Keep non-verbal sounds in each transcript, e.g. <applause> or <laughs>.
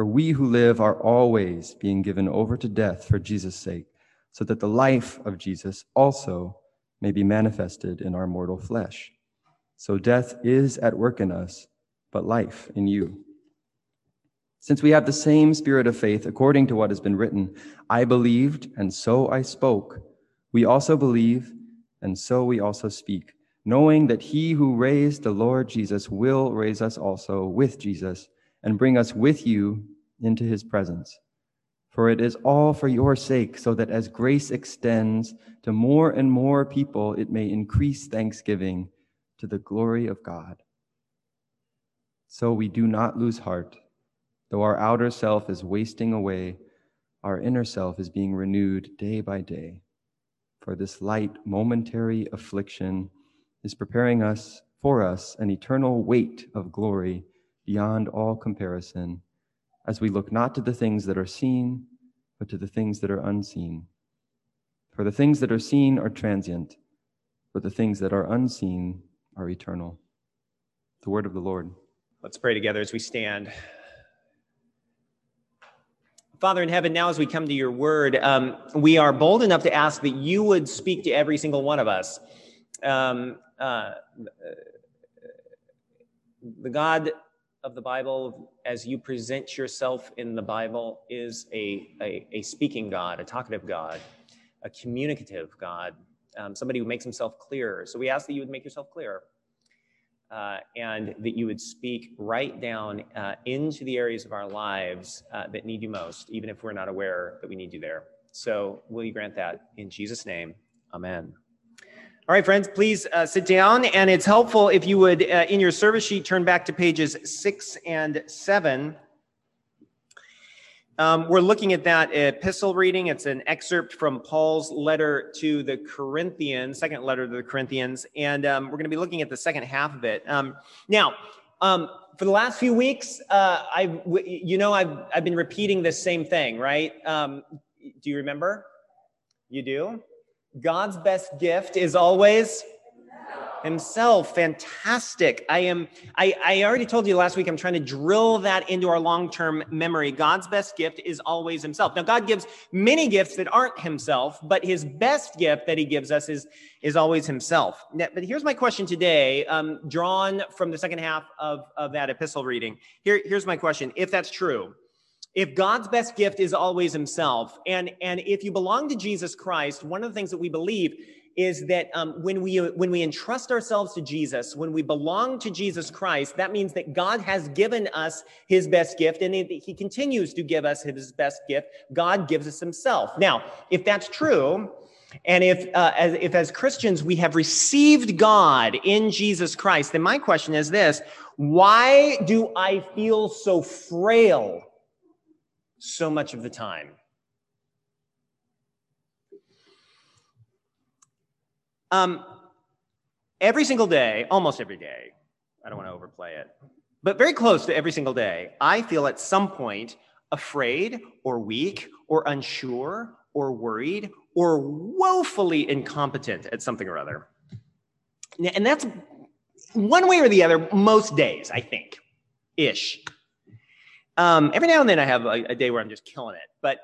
For we who live are always being given over to death for Jesus' sake, so that the life of Jesus also may be manifested in our mortal flesh. So death is at work in us, but life in you. Since we have the same spirit of faith, according to what has been written, I believed, and so I spoke. We also believe, and so we also speak, knowing that he who raised the Lord Jesus will raise us also with Jesus and bring us with you into his presence. For it is all for your sake, so that as grace extends to more and more people, it may increase thanksgiving to the glory of God. So we do not lose heart Though our outer self is wasting away, our inner self is being renewed day by day. For this light, momentary affliction is preparing us for us an eternal weight of glory beyond all comparison, as we look not to the things that are seen, but to the things that are unseen. For the things that are seen are transient, but the things that are unseen are eternal. The word of the Lord. Let's pray together as we stand. Father in heaven, now as we come to your word, um, we are bold enough to ask that you would speak to every single one of us. Um, uh, the God of the Bible, as you present yourself in the Bible, is a, a, a speaking God, a talkative God, a communicative God, um, somebody who makes himself clear. So we ask that you would make yourself clear uh, and that you would speak right down uh, into the areas of our lives uh, that need you most, even if we're not aware that we need you there. So, will you grant that in Jesus' name? Amen. All right, friends, please uh, sit down. And it's helpful if you would, uh, in your service sheet, turn back to pages six and seven. Um, we're looking at that epistle reading. It's an excerpt from Paul's letter to the Corinthians, second letter to the Corinthians, and um, we're going to be looking at the second half of it. Um, now, um, for the last few weeks, uh, I, you know, I've I've been repeating this same thing, right? Um, do you remember? You do. God's best gift is always himself. Fantastic. I am, I, I already told you last week, I'm trying to drill that into our long term memory. God's best gift is always himself. Now, God gives many gifts that aren't himself, but his best gift that he gives us is, is always himself. Now, but here's my question today, um, drawn from the second half of, of that epistle reading. Here, here's my question. If that's true, if God's best gift is always himself, and, and if you belong to Jesus Christ, one of the things that we believe is that um, when we when we entrust ourselves to Jesus, when we belong to Jesus Christ, that means that God has given us His best gift, and He continues to give us His best gift. God gives us Himself. Now, if that's true, and if uh, as, if as Christians we have received God in Jesus Christ, then my question is this: Why do I feel so frail so much of the time? Um, every single day, almost every day, I don't want to overplay it, but very close to every single day, I feel at some point afraid or weak or unsure or worried or woefully incompetent at something or other. And that's one way or the other most days, I think, ish. Um, every now and then I have a, a, day where I'm just killing it, but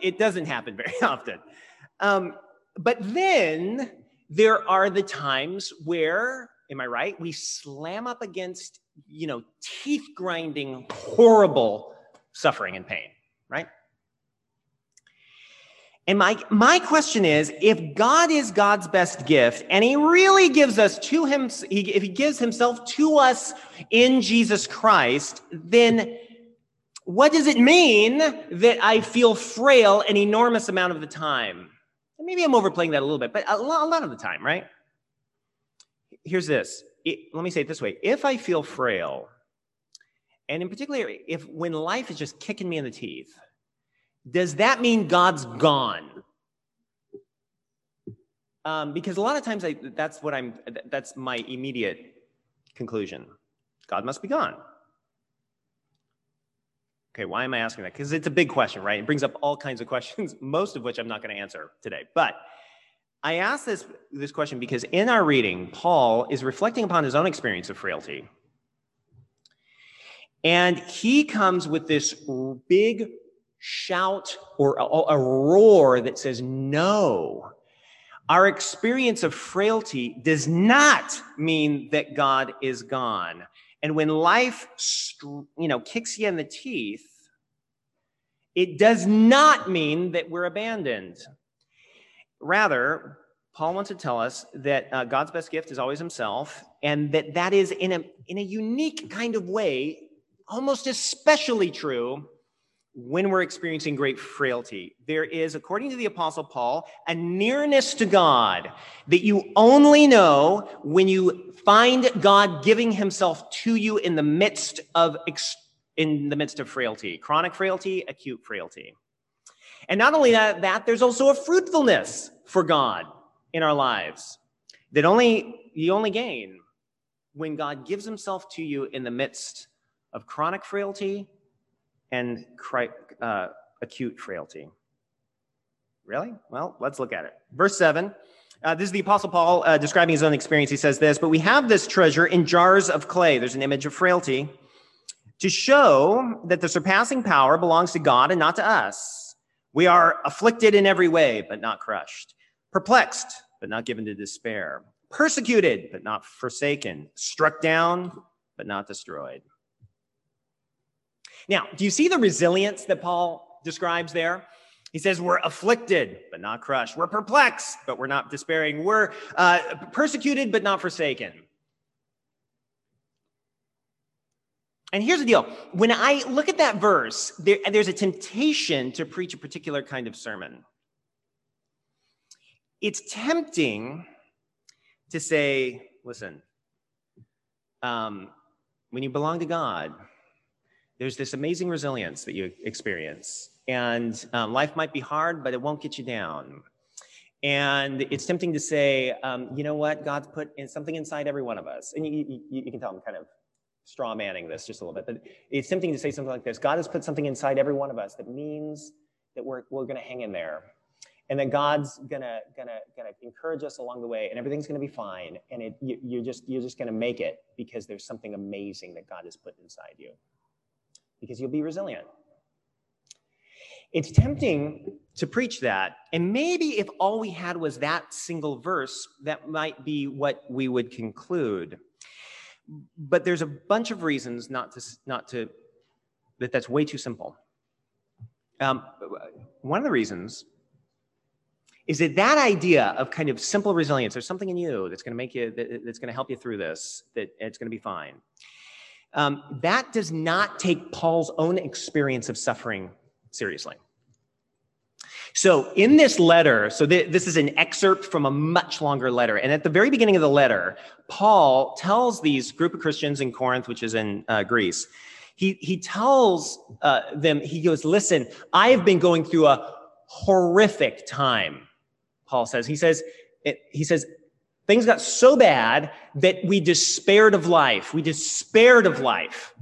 it doesn't happen <laughs> very often. Um, but then there are the times where, am I right? We slam up against, you know, teeth grinding, horrible suffering and pain, right? And my, my question is if God is God's best gift and he really gives us to him, he, if he gives himself to us in Jesus Christ, then what does it mean that I feel frail an enormous amount of the time? maybe I'm overplaying that a little bit, but a lot, of the time, right? Here's this. It, let me say it this way. If I feel frail, and in particular, if when life is just kicking me in the teeth, does that mean God's gone? Um, because a lot of times I, that's what I'm, that's my immediate conclusion. God must be gone. Okay, why am I asking that? Because it's a big question, right? It brings up all kinds of questions, <laughs> most of which I'm not going to answer today. But I ask this, this question because in our reading, Paul is reflecting upon his own experience of frailty. And he comes with this big shout or a, a roar that says, No, our experience of frailty does not mean that God is gone. And when life, you know, kicks you in the teeth, it does not mean that we're abandoned. Rather, Paul wants to tell us that uh, God's best gift is always himself, and that that is in a, in a unique kind of way, almost especially true when we're experiencing great frailty. There is, according to the Apostle Paul, a nearness to God that you only know when you find God giving himself to you in the midst of in the midst of frailty, chronic frailty, acute frailty. And not only that, that there's also a fruitfulness for God in our lives that only you only gain when God gives himself to you in the midst of chronic frailty and uh, acute frailty. Really? Well, let's look at it. Verse 7. Uh, this is the Apostle Paul uh, describing his own experience. He says this, but we have this treasure in jars of clay. There's an image of frailty to show that the surpassing power belongs to God and not to us. We are afflicted in every way, but not crushed, perplexed, but not given to despair, persecuted, but not forsaken, struck down, but not destroyed. Now, do you see the resilience that Paul describes there? He says, We're afflicted, but not crushed. We're perplexed, but we're not despairing. We're uh, persecuted, but not forsaken. And here's the deal when I look at that verse, there, there's a temptation to preach a particular kind of sermon. It's tempting to say, listen, um, when you belong to God, there's this amazing resilience that you experience. And um, life might be hard, but it won't get you down. And it's tempting to say, um, you know what? God's put in something inside every one of us. And you, you, you can tell I'm kind of straw manning this just a little bit, but it's tempting to say something like this God has put something inside every one of us that means that we're, we're going to hang in there. And that God's gonna gonna gonna encourage us along the way, and everything's gonna be fine. And it, you, you're just you're just gonna make it because there's something amazing that God has put inside you because you'll be resilient. It's tempting to preach that. And maybe if all we had was that single verse, that might be what we would conclude. But there's a bunch of reasons not to, not to that that's way too simple. Um, one of the reasons is that that idea of kind of simple resilience, there's something in you that's going to make you, that, that's going to help you through this, that it's going to be fine. Um, that does not take Paul's own experience of suffering seriously. So, in this letter, so th- this is an excerpt from a much longer letter. And at the very beginning of the letter, Paul tells these group of Christians in Corinth, which is in uh, Greece, he, he tells uh, them, he goes, Listen, I have been going through a horrific time, Paul says. He says, he says, Things got so bad that we despaired of life. We despaired of life.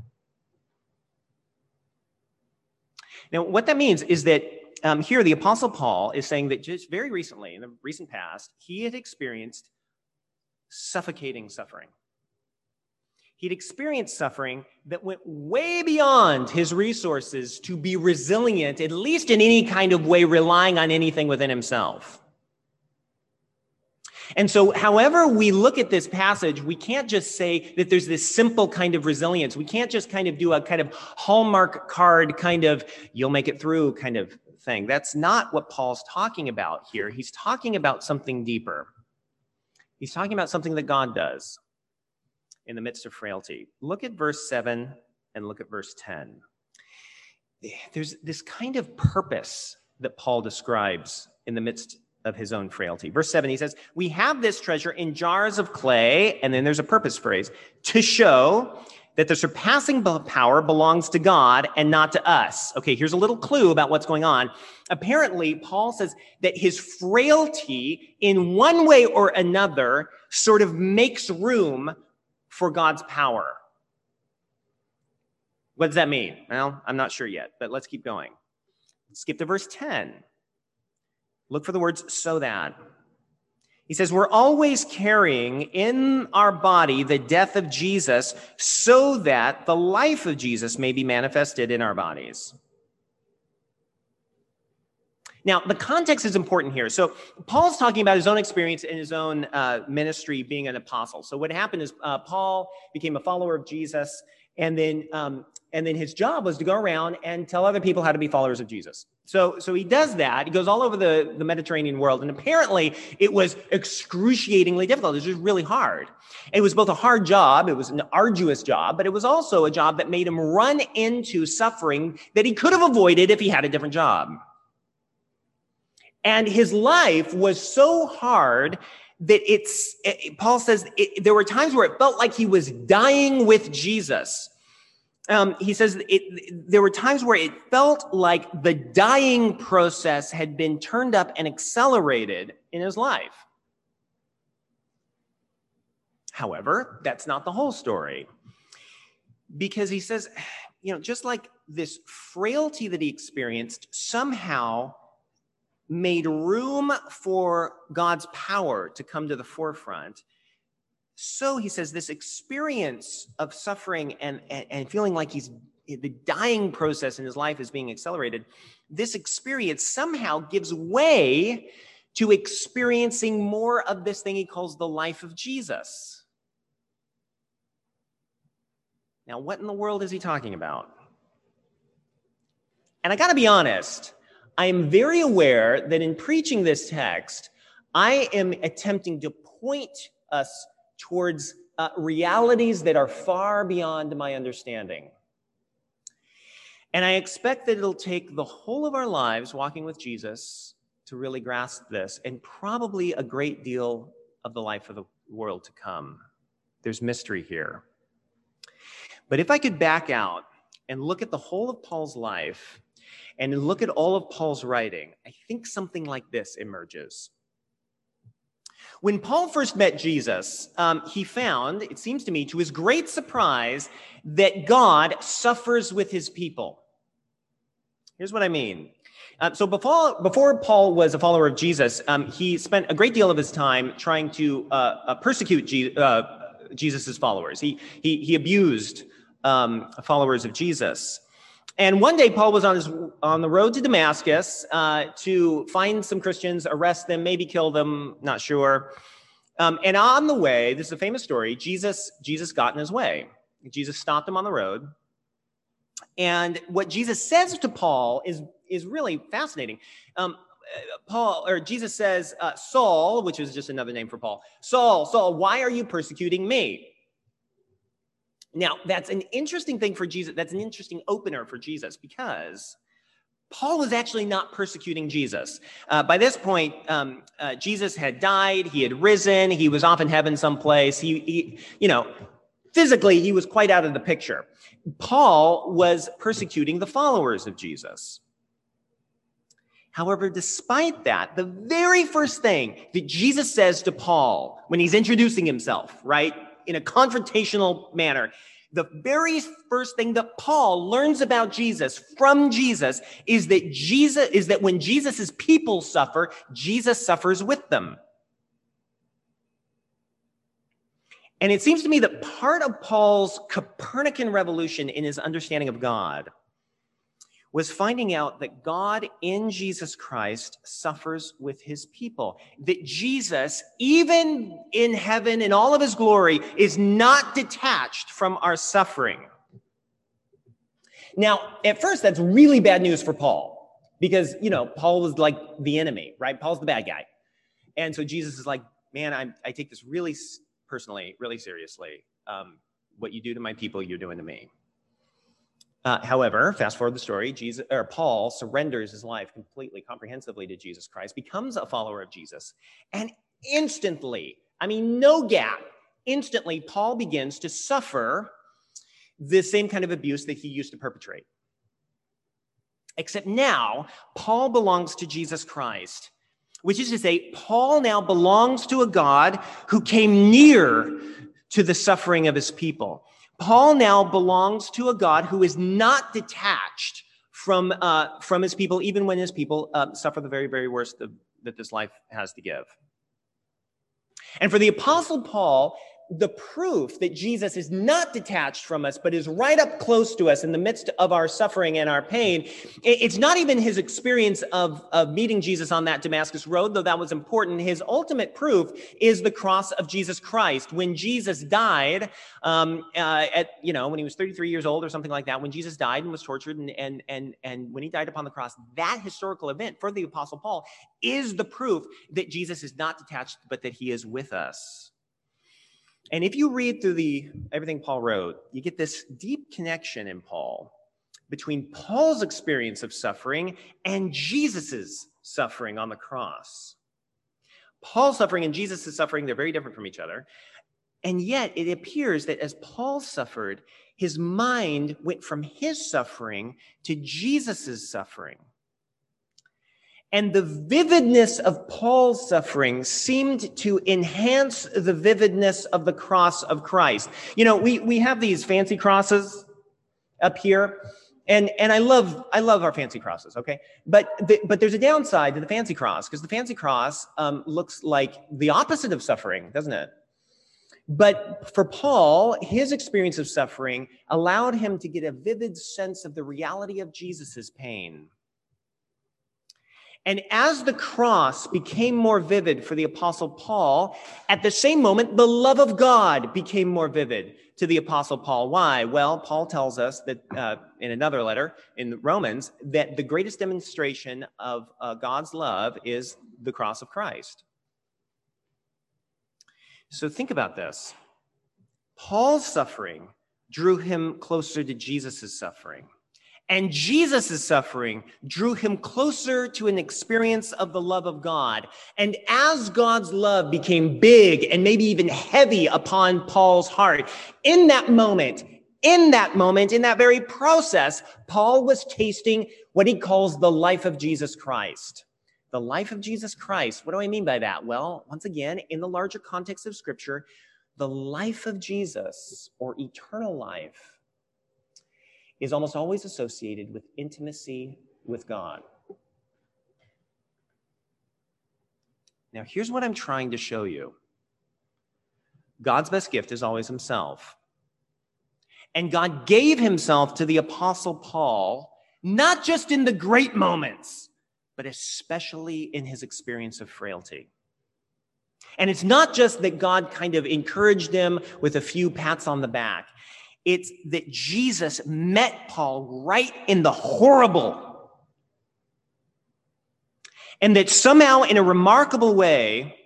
Now, what that means is that um, here the Apostle Paul is saying that just very recently, in the recent past, he had experienced suffocating suffering. He'd experienced suffering that went way beyond his resources to be resilient, at least in any kind of way, relying on anything within himself. And so, however we look at this passage, we can't just say that there's this simple kind of resilience. We can't just kind of do a kind of Hallmark card kind of, you'll make it through kind of thing. That's not what Paul's talking about here. He's talking about something deeper. He's talking about something that God does in the midst of frailty. Look at verse 7 and look at verse 10. There's this kind of purpose that Paul describes in the midst of his own frailty. Verse 7, he says, We have this treasure in jars of clay, and then there's a purpose phrase, to show that the surpassing power belongs to God and not to us. Okay, here's a little clue about what's going on. Apparently, Paul says that his frailty, in one way or another, sort of makes room for God's power. What does that mean? Well, I'm not sure yet, but let's keep going. Skip to verse 10. Look for the words so that. He says, We're always carrying in our body the death of Jesus so that the life of Jesus may be manifested in our bodies. Now, the context is important here. So, Paul's talking about his own experience in his own uh, ministry being an apostle. So, what happened is uh, Paul became a follower of Jesus, and then um, and then his job was to go around and tell other people how to be followers of Jesus. So, so he does that. He goes all over the, the Mediterranean world, and apparently it was excruciatingly difficult. It was just really hard. It was both a hard job, it was an arduous job, but it was also a job that made him run into suffering that he could have avoided if he had a different job. And his life was so hard that it's, it, Paul says, it, there were times where it felt like he was dying with Jesus um, he says it, there were times where it felt like the dying process had been turned up and accelerated in his life. However, that's not the whole story. Because he says, <sighs> you know, just like this frailty that he experienced somehow made room for God's power to come to the forefront, so he says this experience of suffering and, and, and, feeling like he's the dying process in his life is being accelerated this experience somehow gives way to experiencing more of this thing he calls the life of jesus. Now what in the world is he talking about? And i got to be honest i am very aware that in preaching this text i am attempting to point us towards uh, realities that are far beyond my understanding. And I expect that it'll take the whole of our lives walking with Jesus to really grasp this, and probably a great deal of the life of the world to come. There's mystery here. But if I could back out and look at the whole of Paul's life and look at all of Paul's writing, I think something like this emerges. When Paul first met Jesus, um, he found, it seems to me, to his great surprise, that God suffers with his people. Here's what I mean. Uh, so before, before Paul was a follower of Jesus, um, he spent a great deal of his time trying to uh, uh, persecute Je- uh, Jesus' followers. He, he, he abused um, followers of Jesus. And one day, Paul was on his on the road to Damascus uh, to find some Christians, arrest them, maybe kill them, not sure. Um, and on the way, this is a famous story. Jesus Jesus got in his way. Jesus stopped him on the road, and what Jesus says to Paul is is really fascinating. Um, Paul or Jesus says, uh, Saul, which is just another name for Paul, Saul, Saul, why are you persecuting me? Now, that's an interesting thing for Jesus. That's an interesting opener for Jesus because Paul was actually not persecuting Jesus. Uh, by this point, um, uh, Jesus had died, he had risen, he was off in heaven someplace. He, he, you know, physically, he was quite out of the picture. Paul was persecuting the followers of Jesus. However, despite that, the very first thing that Jesus says to Paul when he's introducing himself, right, in a confrontational manner. the very first thing that Paul learns about Jesus from Jesus is that Jesus is that when Jesus's people suffer, Jesus suffers with them. And it seems to me that part of Paul's Copernican revolution in his understanding of God was finding out that God in Jesus Christ suffers with his people. That Jesus, even in heaven in all of his glory, is not detached from our suffering. Now, at first, that's really bad news for Paul because, you know, Paul was like the enemy, right? Paul's the bad guy. And so Jesus is like, man, I, I take this really personally, really seriously. Um, what you do to my people, you're doing to me. Uh, however, fast forward the story, Jesus or Paul surrenders his life completely, comprehensively to Jesus Christ, becomes a follower of Jesus, and instantly, I mean, no gap, instantly, Paul begins to suffer the same kind of abuse that he used to perpetrate. Except now, Paul belongs to Jesus Christ, which is to say, Paul now belongs to a God who came near to the suffering of his people. Paul now belongs to a God who is not detached from, uh, from his people, even when his people uh, suffer the very, very worst of, that this life has to give. And for the Apostle Paul, the proof that Jesus is not detached from us, but is right up close to us in the midst of our suffering and our pain. It's not even his experience of, of meeting Jesus on that Damascus road, though that was important. His ultimate proof is the cross of Jesus Christ. When Jesus died, um, uh, at, you know, when he was 33 years old or something like that, when Jesus died and was tortured and, and, and, and when he died upon the cross, that historical event for the Apostle Paul is the proof that Jesus is not detached, but that he is with us. And if you read through the everything Paul wrote, you get this deep connection in Paul between Paul's experience of suffering and Jesus's suffering on the cross. Paul's suffering and Jesus' suffering, they're very different from each other. And yet it appears that as Paul suffered, his mind went from his suffering to Jesus' suffering. And the vividness of Paul's suffering seemed to enhance the vividness of the cross of Christ. You know, we, we have these fancy crosses up here. And, and I love I love our fancy crosses, okay? But the, but there's a downside to the fancy cross because the fancy cross um, looks like the opposite of suffering, doesn't it? But for Paul, his experience of suffering allowed him to get a vivid sense of the reality of Jesus's pain. And as the cross became more vivid for the Apostle Paul, at the same moment, the love of God became more vivid to the Apostle Paul. Why? Well, Paul tells us that uh, in another letter in Romans that the greatest demonstration of uh, God's love is the cross of Christ. So think about this Paul's suffering drew him closer to Jesus' suffering. And Jesus' suffering drew him closer to an experience of the love of God. And as God's love became big and maybe even heavy upon Paul's heart, in that moment, in that moment, in that very process, Paul was tasting what he calls the life of Jesus Christ. The life of Jesus Christ. What do I mean by that? Well, once again, in the larger context of scripture, the life of Jesus or eternal life is almost always associated with intimacy with God. Now, here's what I'm trying to show you God's best gift is always Himself. And God gave Himself to the Apostle Paul, not just in the great moments, but especially in his experience of frailty. And it's not just that God kind of encouraged him with a few pats on the back. It's that Jesus met Paul right in the horrible. And that somehow, in a remarkable way,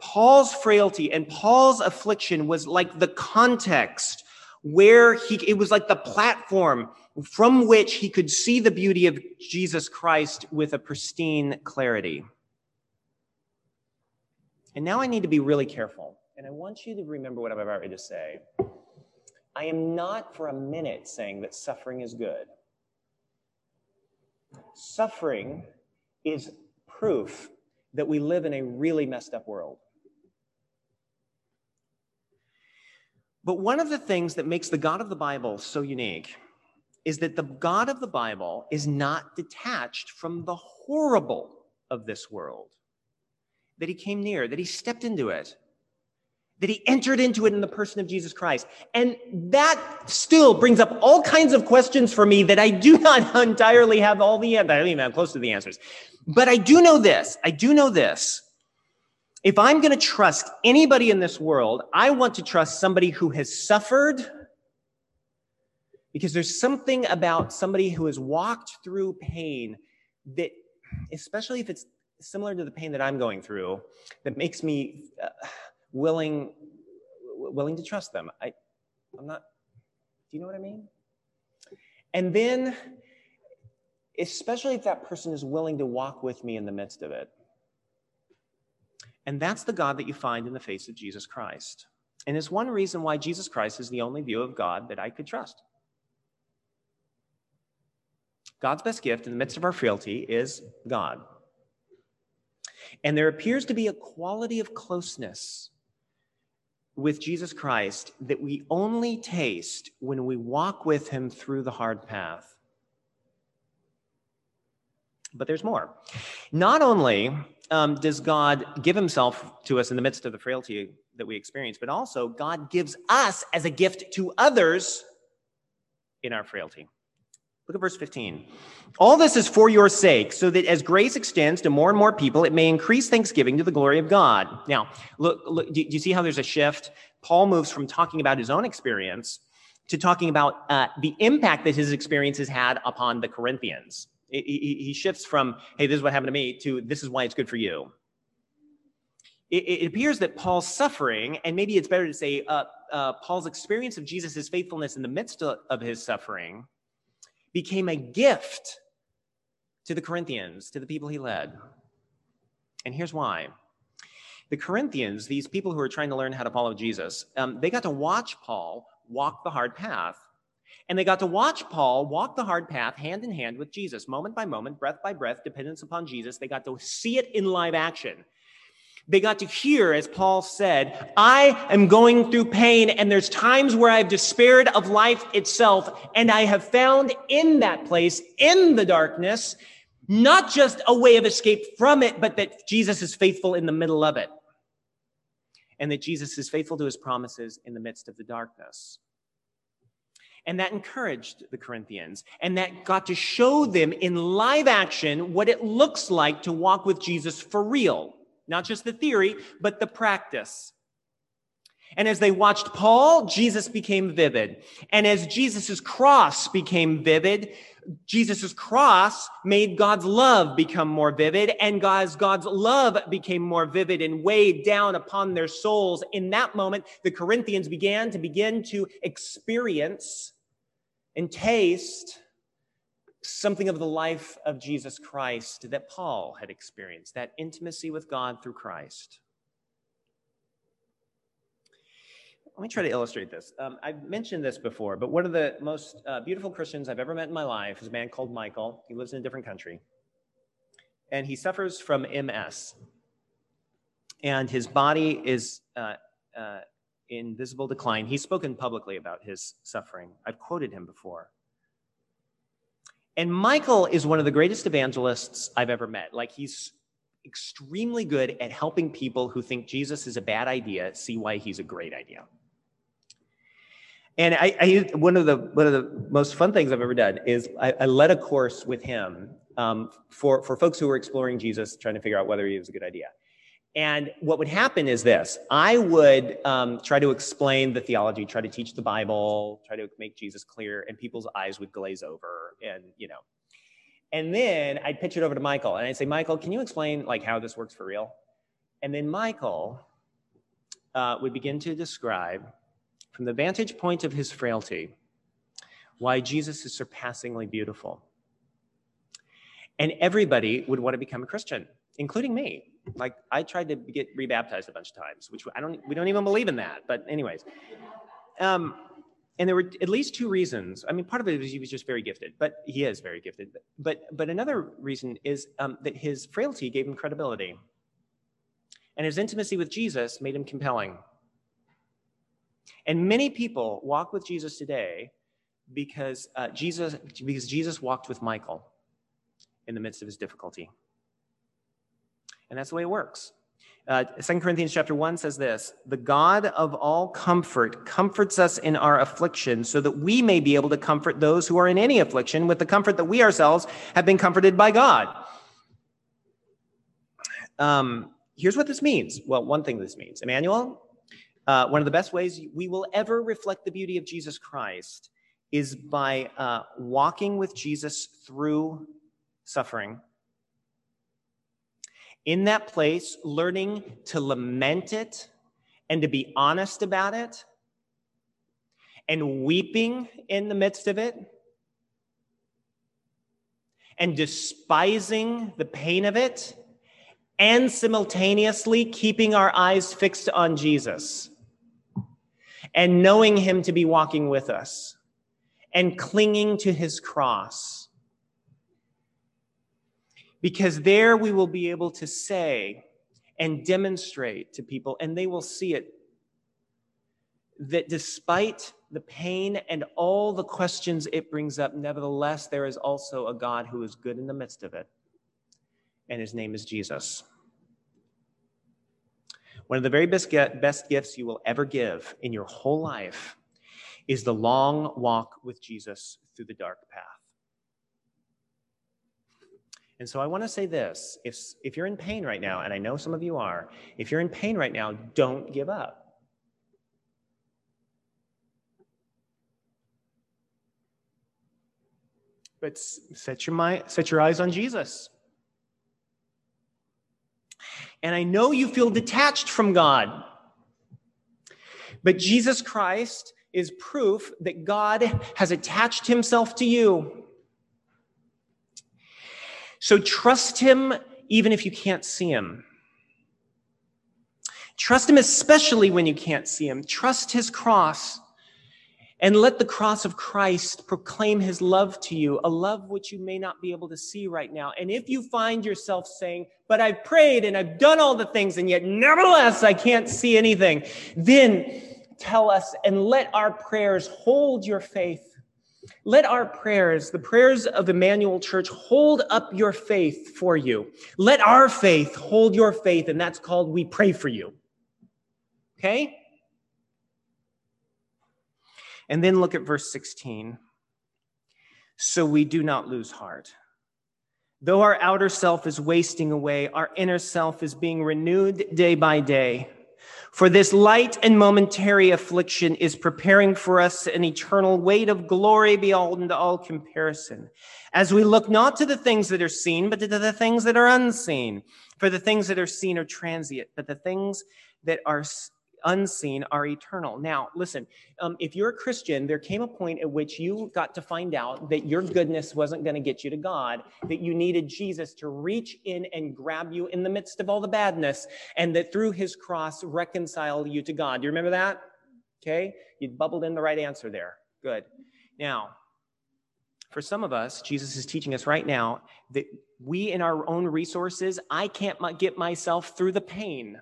Paul's frailty and Paul's affliction was like the context where he, it was like the platform from which he could see the beauty of Jesus Christ with a pristine clarity. And now I need to be really careful. And I want you to remember what I'm about to say. I am not for a minute saying that suffering is good. Suffering is proof that we live in a really messed up world. But one of the things that makes the God of the Bible so unique is that the God of the Bible is not detached from the horrible of this world, that he came near, that he stepped into it, that he entered into it in the person of Jesus Christ. And that still brings up all kinds of questions for me that I do <laughs> not entirely have all the answers. I don't even have close to the answers. But I do know this. I do know this. If I'm going to trust anybody in this world, I want to trust somebody who has suffered because there's something about somebody who has walked through pain that, especially if it's similar to the pain that I'm going through, that makes me uh, willing willing to trust them. I, I'm not. Do you know what I mean? And then, especially if that person is willing to walk with me in the midst of it. And that's the God that you find in the face of Jesus Christ. And it's one reason why Jesus Christ is the only view of God that I could trust. God's best gift in the midst of our frailty is God. And there appears to be a quality of closeness with Jesus Christ that we only taste when we walk with him through the hard path. But there's more. Not only um, does God give himself to us in the midst of the frailty that we experience, but also God gives us as a gift to others in our frailty. Look at verse 15. All this is for your sake, so that as grace extends to more and more people, it may increase thanksgiving to the glory of God. Now, look, look do you see how there's a shift? Paul moves from talking about his own experience to talking about uh, the impact that his experience has had upon the Corinthians. He, he shifts from, hey, this is what happened to me, to this is why it's good for you. It, it appears that Paul's suffering, and maybe it's better to say uh, uh, Paul's experience of Jesus' faithfulness in the midst of his suffering, became a gift to the Corinthians, to the people he led. And here's why. The Corinthians, these people who are trying to learn how to follow Jesus, um, they got to watch Paul walk the hard path. And they got to watch Paul walk the hard path hand in hand with Jesus, moment by moment, breath by breath, dependence upon Jesus. They got to see it in live action. They got to hear, as Paul said, I am going through pain, and there's times where I've despaired of life itself, and I have found in that place, in the darkness, not just a way of escape from it, but that Jesus is faithful in the middle of it. And that Jesus is faithful to his promises in the midst of the darkness. And that encouraged the Corinthians. And that got to show them in live action what it looks like to walk with Jesus for real not just the theory, but the practice. And as they watched Paul, Jesus became vivid. And as Jesus' cross became vivid, Jesus' cross made God's love become more vivid, and God's, God's love became more vivid and weighed down upon their souls. In that moment, the Corinthians began to begin to experience and taste something of the life of Jesus Christ that Paul had experienced, that intimacy with God through Christ. Let me try to illustrate this. Um, I've mentioned this before, but one of the most uh, beautiful Christians I've ever met in my life is a man called Michael. He lives in a different country. And he suffers from MS. And his body is uh, uh, in visible decline. He's spoken publicly about his suffering. I've quoted him before. And Michael is one of the greatest evangelists I've ever met. Like he's extremely good at helping people who think Jesus is a bad idea see why he's a great idea. And I, I one of the one of the most fun things I've ever done is I, I led a course with him um, for for folks who were exploring Jesus, trying to figure out whether he was a good idea. And what would happen is this I would um, try to explain the theology, try to teach the Bible, try to make Jesus clear, and people's eyes would glaze over. And, you know, and then I'd pitch it over to Michael and I'd say, Michael, can you explain like how this works for real? And then Michael uh, would begin to describe from the vantage point of his frailty why Jesus is surpassingly beautiful. And everybody would want to become a Christian, including me like I tried to get rebaptized a bunch of times, which I don't, we don't even believe in that. But anyways, um, and there were at least two reasons. I mean, part of it was he was just very gifted, but he is very gifted. But but another reason is um, that his frailty gave him credibility, and his intimacy with Jesus made him compelling. And many people walk with Jesus today because uh, Jesus because Jesus walked with Michael in the midst of his difficulty. And that's the way it works. Uh, 2 Corinthians chapter 1 says this The God of all comfort comforts us in our affliction so that we may be able to comfort those who are in any affliction with the comfort that we ourselves have been comforted by God. Um, here's what this means. Well, one thing this means Emmanuel, uh, one of the best ways we will ever reflect the beauty of Jesus Christ is by uh, walking with Jesus through suffering in that place, learning to lament it and to be honest about it, and weeping in the midst of it, and despising the pain of it, and simultaneously keeping our eyes fixed on Jesus and knowing Him to be walking with us and clinging to His cross because there we will be able to say and demonstrate to people, and they will see it, that despite the pain and all the questions it brings up, nevertheless, there is also a God who is good in the midst of it, and his name is Jesus. One of the very best, best gifts you will ever give in your whole life is the long walk with Jesus through the dark path. And so I want to say this if, if you're in pain right now, and I know some of you are, if you're in pain right now, don't give up. But set your, mind, set your eyes on Jesus. And I know you feel detached from God. But Jesus Christ is proof that God has attached himself to you. So trust him even if you can't see him. Trust him especially when you can't see him. Trust his cross and let the cross of Christ proclaim his love to you, a love which you may not be able to see right now. And if you find yourself saying, but I've prayed and I've done all the things and yet nevertheless I can't see anything, then tell us and let our prayers hold your faith let our prayers, the prayers of Emmanuel Church, hold up your faith for you. Let our faith hold your faith, and that's called We Pray for You. Okay? And then look at verse 16. So we do not lose heart. Though our outer self is wasting away, our inner self is being renewed day by day. For this light and momentary affliction is preparing for us an eternal weight of glory beyond all comparison. As we look not to the things that are seen, but to the things that are unseen. For the things that are seen are transient, but the things that are unseen are eternal. Now, listen, um, if you're a Christian, there came a point at which you got to find out that your goodness wasn't going to get you to God, that you needed Jesus to reach in and grab you in the midst of all the badness, and that through his cross reconcile you to God. Do you remember that? Okay, you bubbled in the right answer there. Good. Now, for some of us, Jesus is teaching us right now that we, in our own resources, I can't get myself through the pain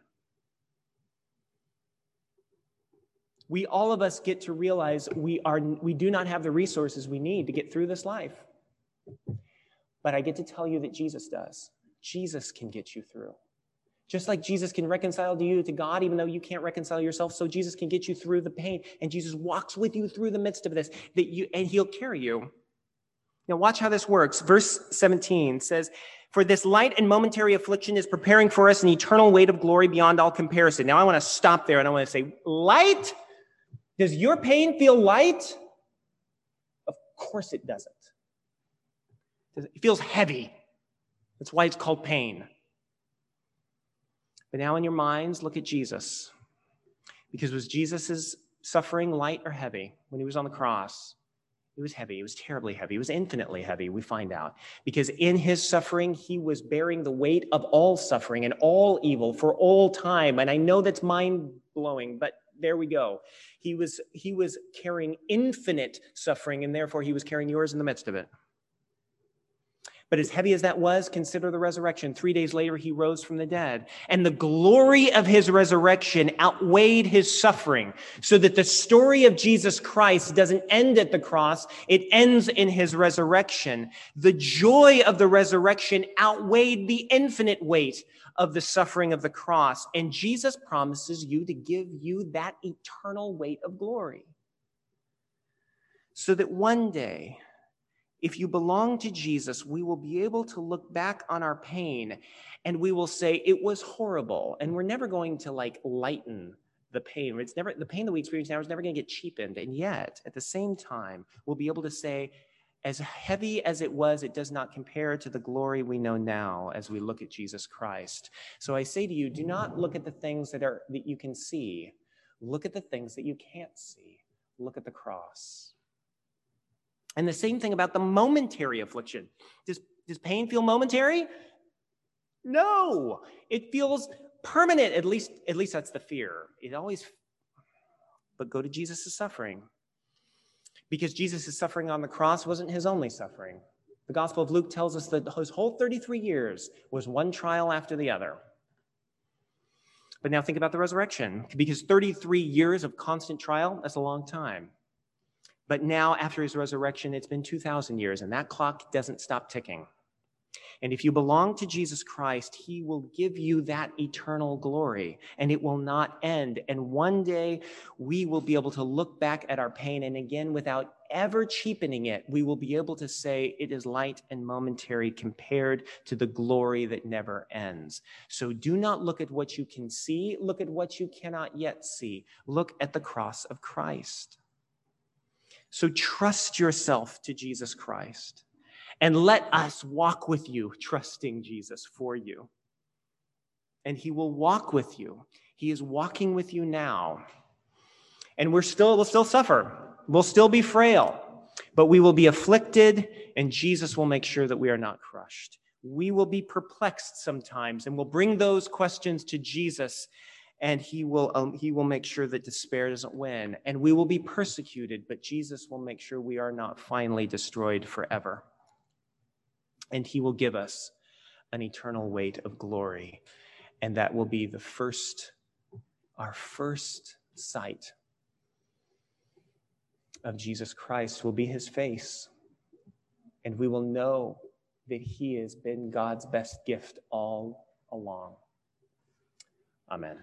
we all of us get to realize we are we do not have the resources we need to get through this life. But i get to tell you that jesus does. Jesus can get you through. Just like jesus can reconcile you to god even though you can't reconcile yourself so jesus can get you through the pain. And jesus walks with you through the midst of this that you and he'll carry you. Now watch how this works. Verse 17 says for this light and momentary affliction is preparing for us an eternal weight of glory beyond all comparison. Now I want to stop there and I want to say, light does your pain feel light? Of course it doesn't. It feels heavy. That's why it's called pain. But now in your minds, look at Jesus. Because was Jesus' suffering light or heavy when he was on the cross? It was heavy. It was terribly heavy. It was infinitely heavy, we find out. Because in his suffering, he was bearing the weight of all suffering and all evil for all time. And I know that's mind blowing, but there we go. He was, he was carrying infinite suffering, and therefore he was carrying yours in the midst of it. But as heavy as that was, consider the resurrection. Three days later, he rose from the dead. And the glory of his resurrection outweighed his suffering, so that the story of Jesus Christ doesn't end at the cross, it ends in his resurrection. The joy of the resurrection outweighed the infinite weight of the suffering of the cross. And Jesus promises you to give you that eternal weight of glory. So that one day, if you belong to Jesus, we will be able to look back on our pain and we will say it was horrible. And we're never going to like lighten the pain. It's never the pain that we experience now is never going to get cheapened. And yet, at the same time, we'll be able to say, as heavy as it was, it does not compare to the glory we know now as we look at Jesus Christ. So I say to you, do not look at the things that are that you can see. Look at the things that you can't see. Look at the cross. And the same thing about the momentary affliction. Does, does pain feel momentary? No, it feels permanent. At least, at least that's the fear. It always, but go to Jesus' suffering. Because Jesus' suffering on the cross wasn't his only suffering. The Gospel of Luke tells us that his whole 33 years was one trial after the other. But now think about the resurrection, because 33 years of constant trial, that's a long time. But now, after his resurrection, it's been 2,000 years, and that clock doesn't stop ticking. And if you belong to Jesus Christ, he will give you that eternal glory and it will not end. And one day we will be able to look back at our pain and again, without ever cheapening it, we will be able to say it is light and momentary compared to the glory that never ends. So do not look at what you can see, look at what you cannot yet see. Look at the cross of Christ. So trust yourself to Jesus Christ and let us walk with you, trusting Jesus for you. And he will walk with you. He is walking with you now. And we're still, we'll still suffer. We'll still be frail, but we will be afflicted, and Jesus will make sure that we are not crushed. We will be perplexed sometimes, and we'll bring those questions to Jesus and he will um, he will make sure that despair doesn't win and we will be persecuted but jesus will make sure we are not finally destroyed forever. And he will give us an eternal weight of glory and that will be the first our first sight of jesus christ will be his face and we will know that he has been god's best gift all along. Amen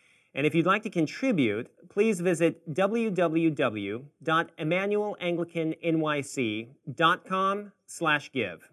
And if you'd like to contribute, please visit www.emmanuelanglicannyc.com slash give.